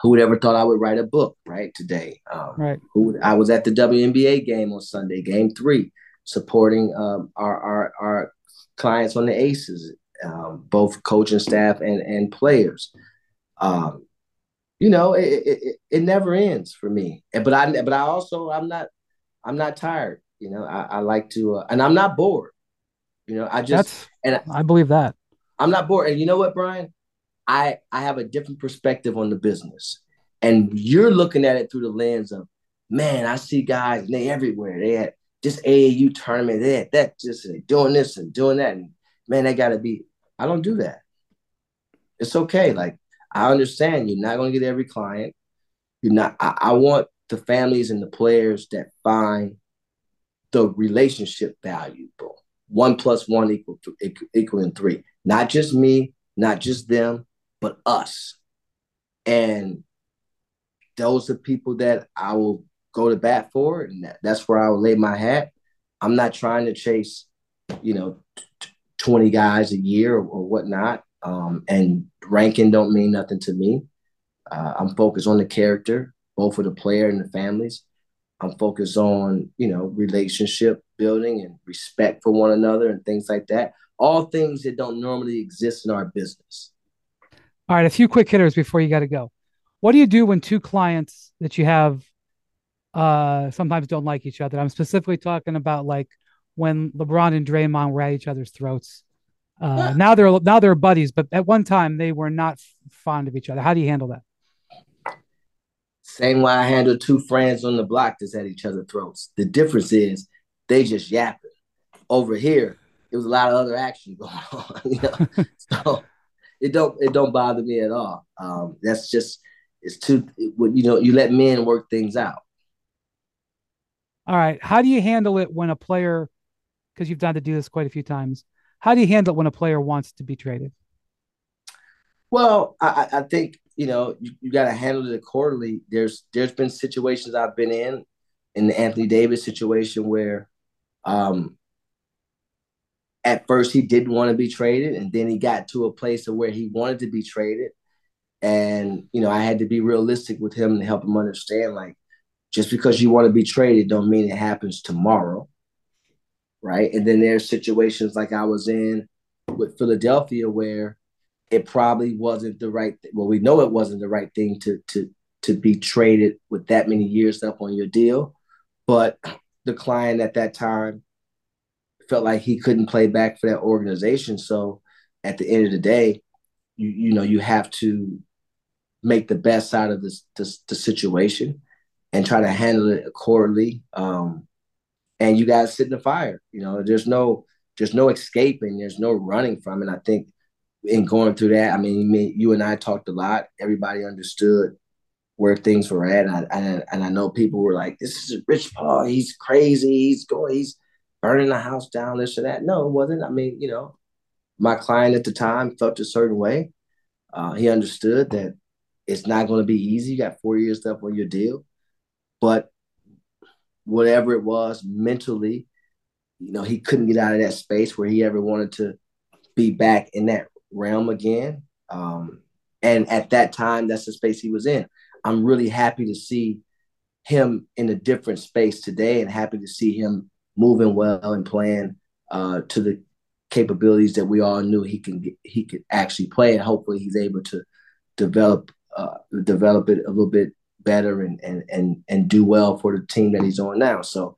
who would ever thought I would write a book right today? Um, right. Who I was at the WNBA game on Sunday, game three, supporting um, our, our our clients on the Aces, um, both coaching staff and and players. Um, you know, it, it, it never ends for me. But I but I also I'm not I'm not tired. You know, I, I like to uh, and I'm not bored. You know, I just That's, and I, I believe that. I'm not bored. And you know what, Brian? I I have a different perspective on the business. And you're looking at it through the lens of, man, I see guys and they everywhere. They had this AAU tournament, they had that just doing this and doing that. And man, they gotta be. I don't do that. It's okay. Like I understand you're not gonna get every client. You're not I, I want the families and the players that find the relationship valuable. One plus one equal to, equal, equaling three. Not just me, not just them, but us. And those are people that I will go to bat for, and that, that's where I will lay my hat. I'm not trying to chase, you know, t- 20 guys a year or, or whatnot. Um, and ranking don't mean nothing to me. Uh, I'm focused on the character, both for the player and the families. I'm focused on, you know, relationship building and respect for one another and things like that. All things that don't normally exist in our business. All right, a few quick hitters before you got to go. What do you do when two clients that you have uh sometimes don't like each other? I'm specifically talking about like when LeBron and Draymond were at each other's throats. Uh, now they're now they're buddies, but at one time they were not fond of each other. How do you handle that? Same way I handle two friends on the block that's at each other's throats. The difference is they just yapping. Over here, there was a lot of other action going on. You know? so it don't it don't bother me at all. Um, that's just it's too you know you let men work things out. All right. How do you handle it when a player, because you've done to do this quite a few times, how do you handle it when a player wants to be traded? Well, I, I think you know you, you got to handle it accordingly. There's there's been situations I've been in, in the Anthony Davis situation where, um, at first he didn't want to be traded, and then he got to a place of where he wanted to be traded, and you know I had to be realistic with him to help him understand like, just because you want to be traded don't mean it happens tomorrow, right? And then there's situations like I was in with Philadelphia where it probably wasn't the right th- well we know it wasn't the right thing to to to be traded with that many years left on your deal but the client at that time felt like he couldn't play back for that organization so at the end of the day you you know you have to make the best out of this, this the situation and try to handle it accordingly um and you guys sit in the fire you know there's no there's no escaping there's no running from And i think in going through that, I mean, you and I talked a lot. Everybody understood where things were at, and I, and I know people were like, "This is Rich Paul. He's crazy. He's going. He's burning the house down. This or that." No, it wasn't. I mean, you know, my client at the time felt a certain way. Uh, he understood that it's not going to be easy. You got four years left on your deal, but whatever it was mentally, you know, he couldn't get out of that space where he ever wanted to be back in that realm again. Um, and at that time, that's the space he was in. I'm really happy to see him in a different space today and happy to see him moving well and playing uh, to the capabilities that we all knew he can get, he could actually play and hopefully he's able to develop uh, develop it a little bit better and and and and do well for the team that he's on now. So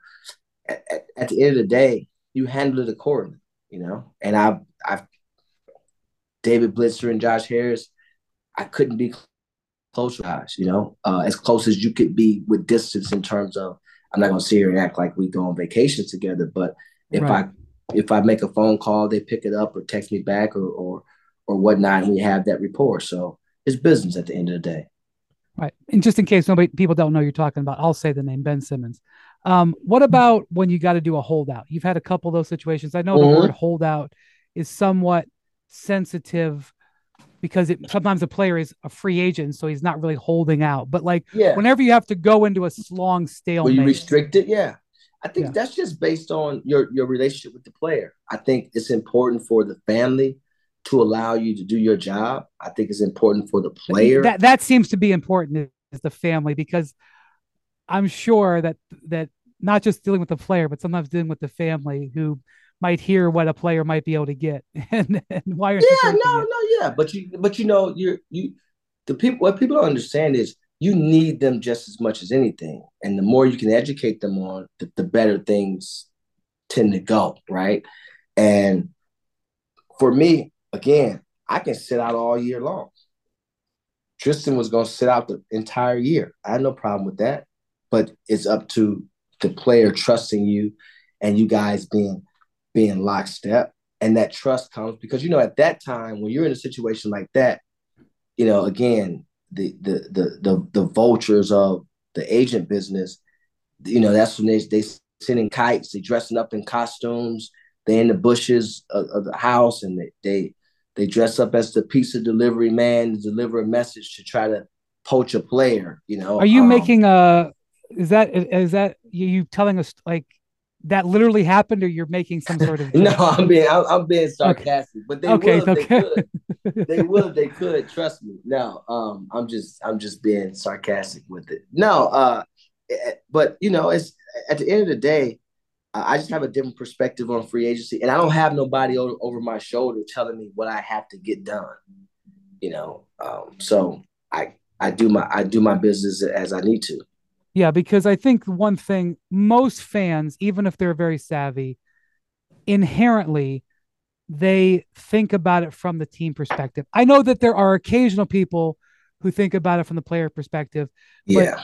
at, at the end of the day, you handle it accordingly, you know. And I've I've David Blitzer and Josh Harris, I couldn't be closer you know, uh, as close as you could be with distance in terms of I'm not gonna sit here and act like we go on vacations together, but if right. I if I make a phone call, they pick it up or text me back or or or whatnot, and we have that rapport. So it's business at the end of the day. Right. And just in case nobody people don't know you're talking about, I'll say the name Ben Simmons. Um, what about when you got to do a holdout? You've had a couple of those situations. I know mm-hmm. the word holdout is somewhat sensitive because it sometimes a player is a free agent, so he's not really holding out. But like yeah. whenever you have to go into a long stalemate, Will you restrict it, yeah. I think yeah. that's just based on your your relationship with the player. I think it's important for the family to allow you to do your job. I think it's important for the player. That that seems to be important is the family because I'm sure that that not just dealing with the player, but sometimes dealing with the family who might hear what a player might be able to get and, and why are yeah no it? no yeah but you but you know you're you the people what people don't understand is you need them just as much as anything and the more you can educate them on the, the better things tend to go right And for me, again, I can sit out all year long. Tristan was going to sit out the entire year. I had no problem with that, but it's up to the player trusting you and you guys being being lockstep. And that trust comes because you know at that time when you're in a situation like that, you know, again, the the the the, the vultures of the agent business, you know, that's when they they sending kites, they dressing up in costumes, they in the bushes of, of the house, and they, they they dress up as the pizza delivery man to deliver a message to try to poach a player. You know, are you um, making a? Is that is that you telling us like that literally happened, or you're making some sort of? no, I'm being I'm, I'm, being sarcastic, okay. but they okay, would, okay. they could, they would, they could. Trust me. No, um, I'm just I'm just being sarcastic with it. No, uh, eh, but you know, it's at the end of the day, I just have a different perspective on free agency, and I don't have nobody over, over my shoulder telling me what I have to get done. You know, um, so I I do my I do my business as I need to. Yeah, because I think one thing most fans, even if they're very savvy, inherently they think about it from the team perspective. I know that there are occasional people who think about it from the player perspective. yeah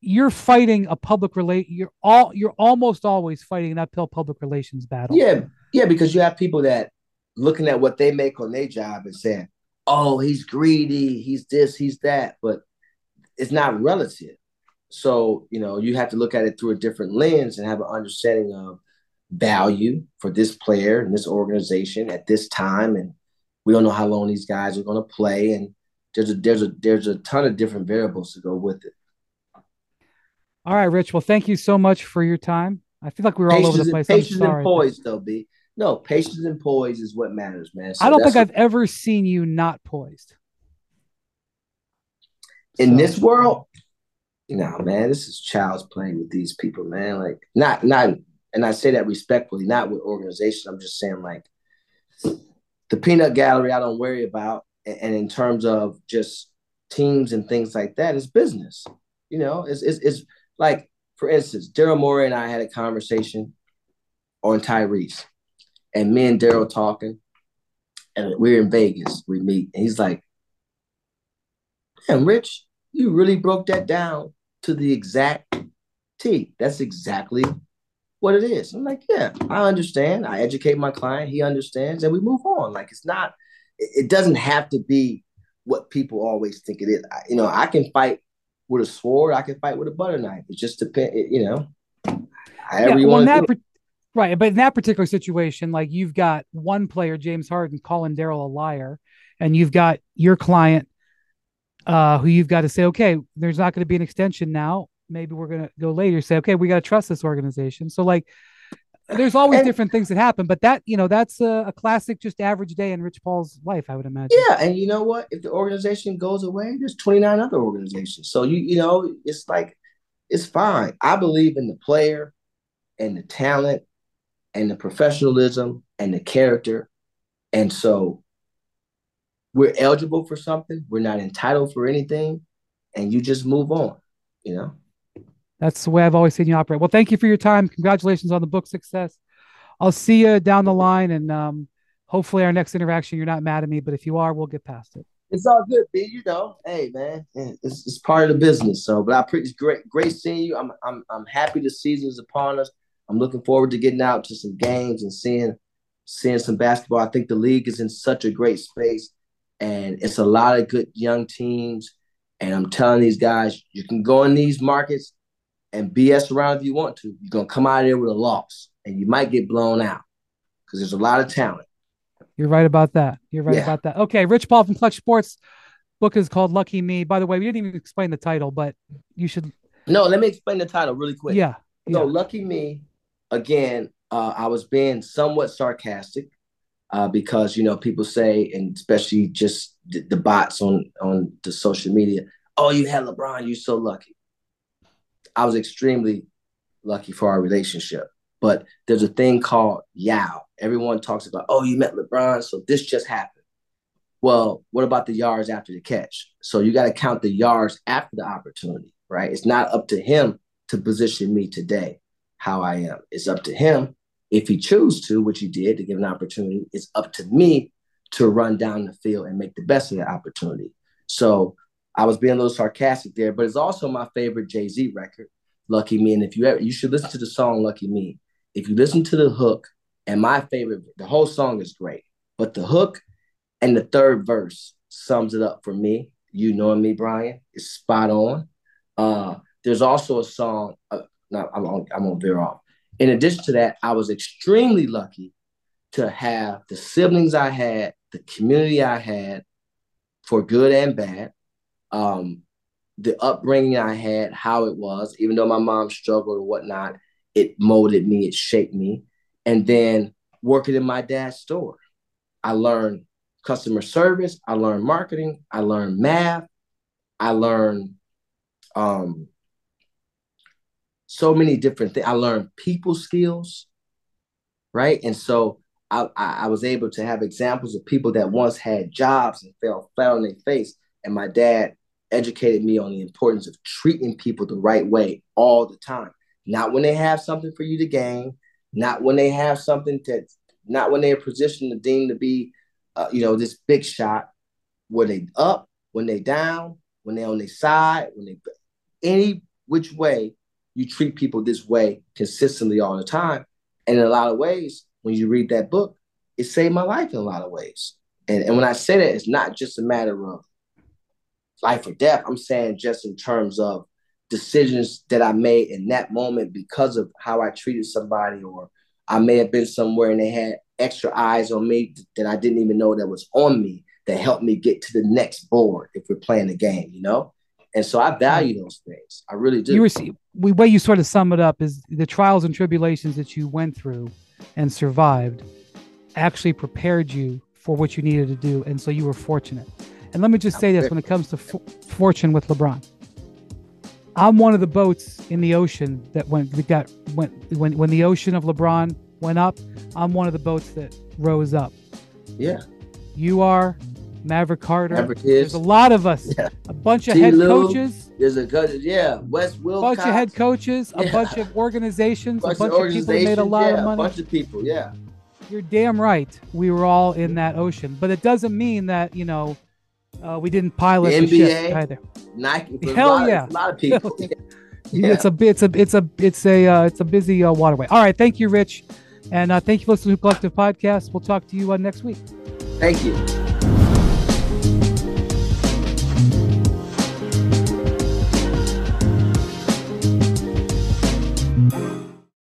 you're fighting a public relate you're all you're almost always fighting an uphill public relations battle. Yeah, yeah, because you have people that looking at what they make on their job and saying, "Oh, he's greedy, he's this, he's that," but it's not relative. So you know you have to look at it through a different lens and have an understanding of value for this player and this organization at this time, and we don't know how long these guys are going to play, and there's a there's a there's a ton of different variables to go with it. All right, Rich. Well, thank you so much for your time. I feel like we are all over the place. And, patience and poise, though, B. No, patience and poise is what matters, man. So I don't think I've ever seen you not poised. In so, this world, know, man, this is child's play with these people, man. Like, not, not, and I say that respectfully, not with organization. I'm just saying, like, the peanut gallery, I don't worry about. And in terms of just teams and things like that, it's business. You know, it's, it's, it's like, for instance, Daryl Morey and I had a conversation on Tyrese, and me and Daryl talking, and we're in Vegas. We meet, and he's like, "Man, Rich, you really broke that down to the exact T. That's exactly what it is." I'm like, "Yeah, I understand. I educate my client. He understands, and we move on. Like, it's not. It doesn't have to be what people always think it is. I, you know, I can fight with a sword. I can fight with a butter knife. It just depends, you know. However yeah, you want that per- right, but in that particular situation, like you've got one player, James Harden, calling Daryl a liar, and you've got your client, uh, who you've got to say, okay, there's not going to be an extension now. Maybe we're going to go later. Say, okay, we got to trust this organization. So, like, there's always and, different things that happen, but that you know that's a, a, classic, just average day in Rich Paul's life, I would imagine. Yeah, and you know what? If the organization goes away, there's 29 other organizations. So you you know, it's like it's fine. I believe in the player, and the talent, and the professionalism, and the character, and so we're eligible for something. We're not entitled for anything, and you just move on. You know. That's the way I've always seen you operate. Well, thank you for your time. Congratulations on the book success. I'll see you down the line, and um, hopefully, our next interaction, you're not mad at me. But if you are, we'll get past it. It's all good, B. You know, hey man, it's, it's part of the business. So, but I pretty great, great seeing you. I'm, I'm, I'm happy the season is upon us. I'm looking forward to getting out to some games and seeing, seeing some basketball. I think the league is in such a great space, and it's a lot of good young teams. And I'm telling these guys, you can go in these markets and BS around if you want to, you're gonna come out of there with a loss, and you might get blown out because there's a lot of talent. You're right about that. You're right yeah. about that. Okay, Rich Paul from Klutch Sports book is called Lucky Me. By the way, we didn't even explain the title, but you should. No, let me explain the title really quick. Yeah. So, yeah. Lucky Me, again, uh, I was being somewhat sarcastic uh, because you know people say, and especially just the, the bots on on the social media, "Oh, you had LeBron, you're so lucky." I was extremely lucky for our relationship. But there's a thing called yow. Everyone talks about, oh, you met LeBron, so this just happened. Well, what about the yards after the catch? So you got to count the yards after the opportunity, right? It's not up to him to position me today how I am. It's up to him If he chooses to, which he did to give an opportunity, it's up to me to run down the field and make the best of the opportunity. So I was being a little sarcastic there, but it's also my favorite Jay Z record, Lucky Me. And if you ever, you should listen to the song Lucky Me. If you listen to the hook, and my favorite, the whole song is great, but the hook and the third verse sums it up for me. You knowing me, Brian, is spot on. Uh, there's also a song. Uh, no, I'm on, I'm veer off. In addition to that, I was extremely lucky to have the siblings I had, the community I had, for good and bad. Um, the upbringing I had, how it was, even though my mom struggled or whatnot, it molded me, it shaped me. And then working in my dad's store, I learned customer service, I learned marketing, I learned math, I learned um, so many different things. I learned people skills, right? And so I, I was able to have examples of people that once had jobs and fell flat on their face. And my dad educated me on the importance of treating people the right way all the time. Not when they have something for you to gain, not when they have something to, not when they're positioned to deem to be, uh, you know, this big shot. When they up, when they down, when they on their side, when they any which way you treat people this way consistently all the time. And in a lot of ways, when you read that book, it saved my life in a lot of ways. And, and when I say that, it's not just a matter of life or death. I'm saying just in terms of decisions that I made in that moment because of how I treated somebody, or I may have been somewhere and they had extra eyes on me that I didn't even know that was on me that helped me get to the next board if we're playing the game, you know? And so I value mm-hmm. those things. I really do. You were, the way you sort of sum it up is the trials and tribulations that you went through and survived actually prepared you for what you needed to do. And so you were fortunate. And let me just say this when it comes to fortune with LeBron. I'm one of the boats in the ocean that went that got went when when the ocean of LeBron went up. I'm one of the boats that rose up. Yeah. You are Maverick Carter. Maverick There's a lot of us. Yeah. A bunch of T. head Lou, coaches. There's a yeah, West Will. A bunch of head coaches. A bunch of organizations. A bunch, a bunch of, of, people made a lot yeah, of money. A bunch of people. Yeah. You're damn right. We were all in that ocean, but it doesn't mean that you know uh, we didn't pilot the, NBA, ship either. Nike. Hell a yeah. A lot of people. yeah. It's a it's a it's a it's a uh, it's a busy uh, waterway. All right, thank you, Rich, and uh, thank you for listening to Collective Podcast. We'll talk to you uh, next week. Thank you.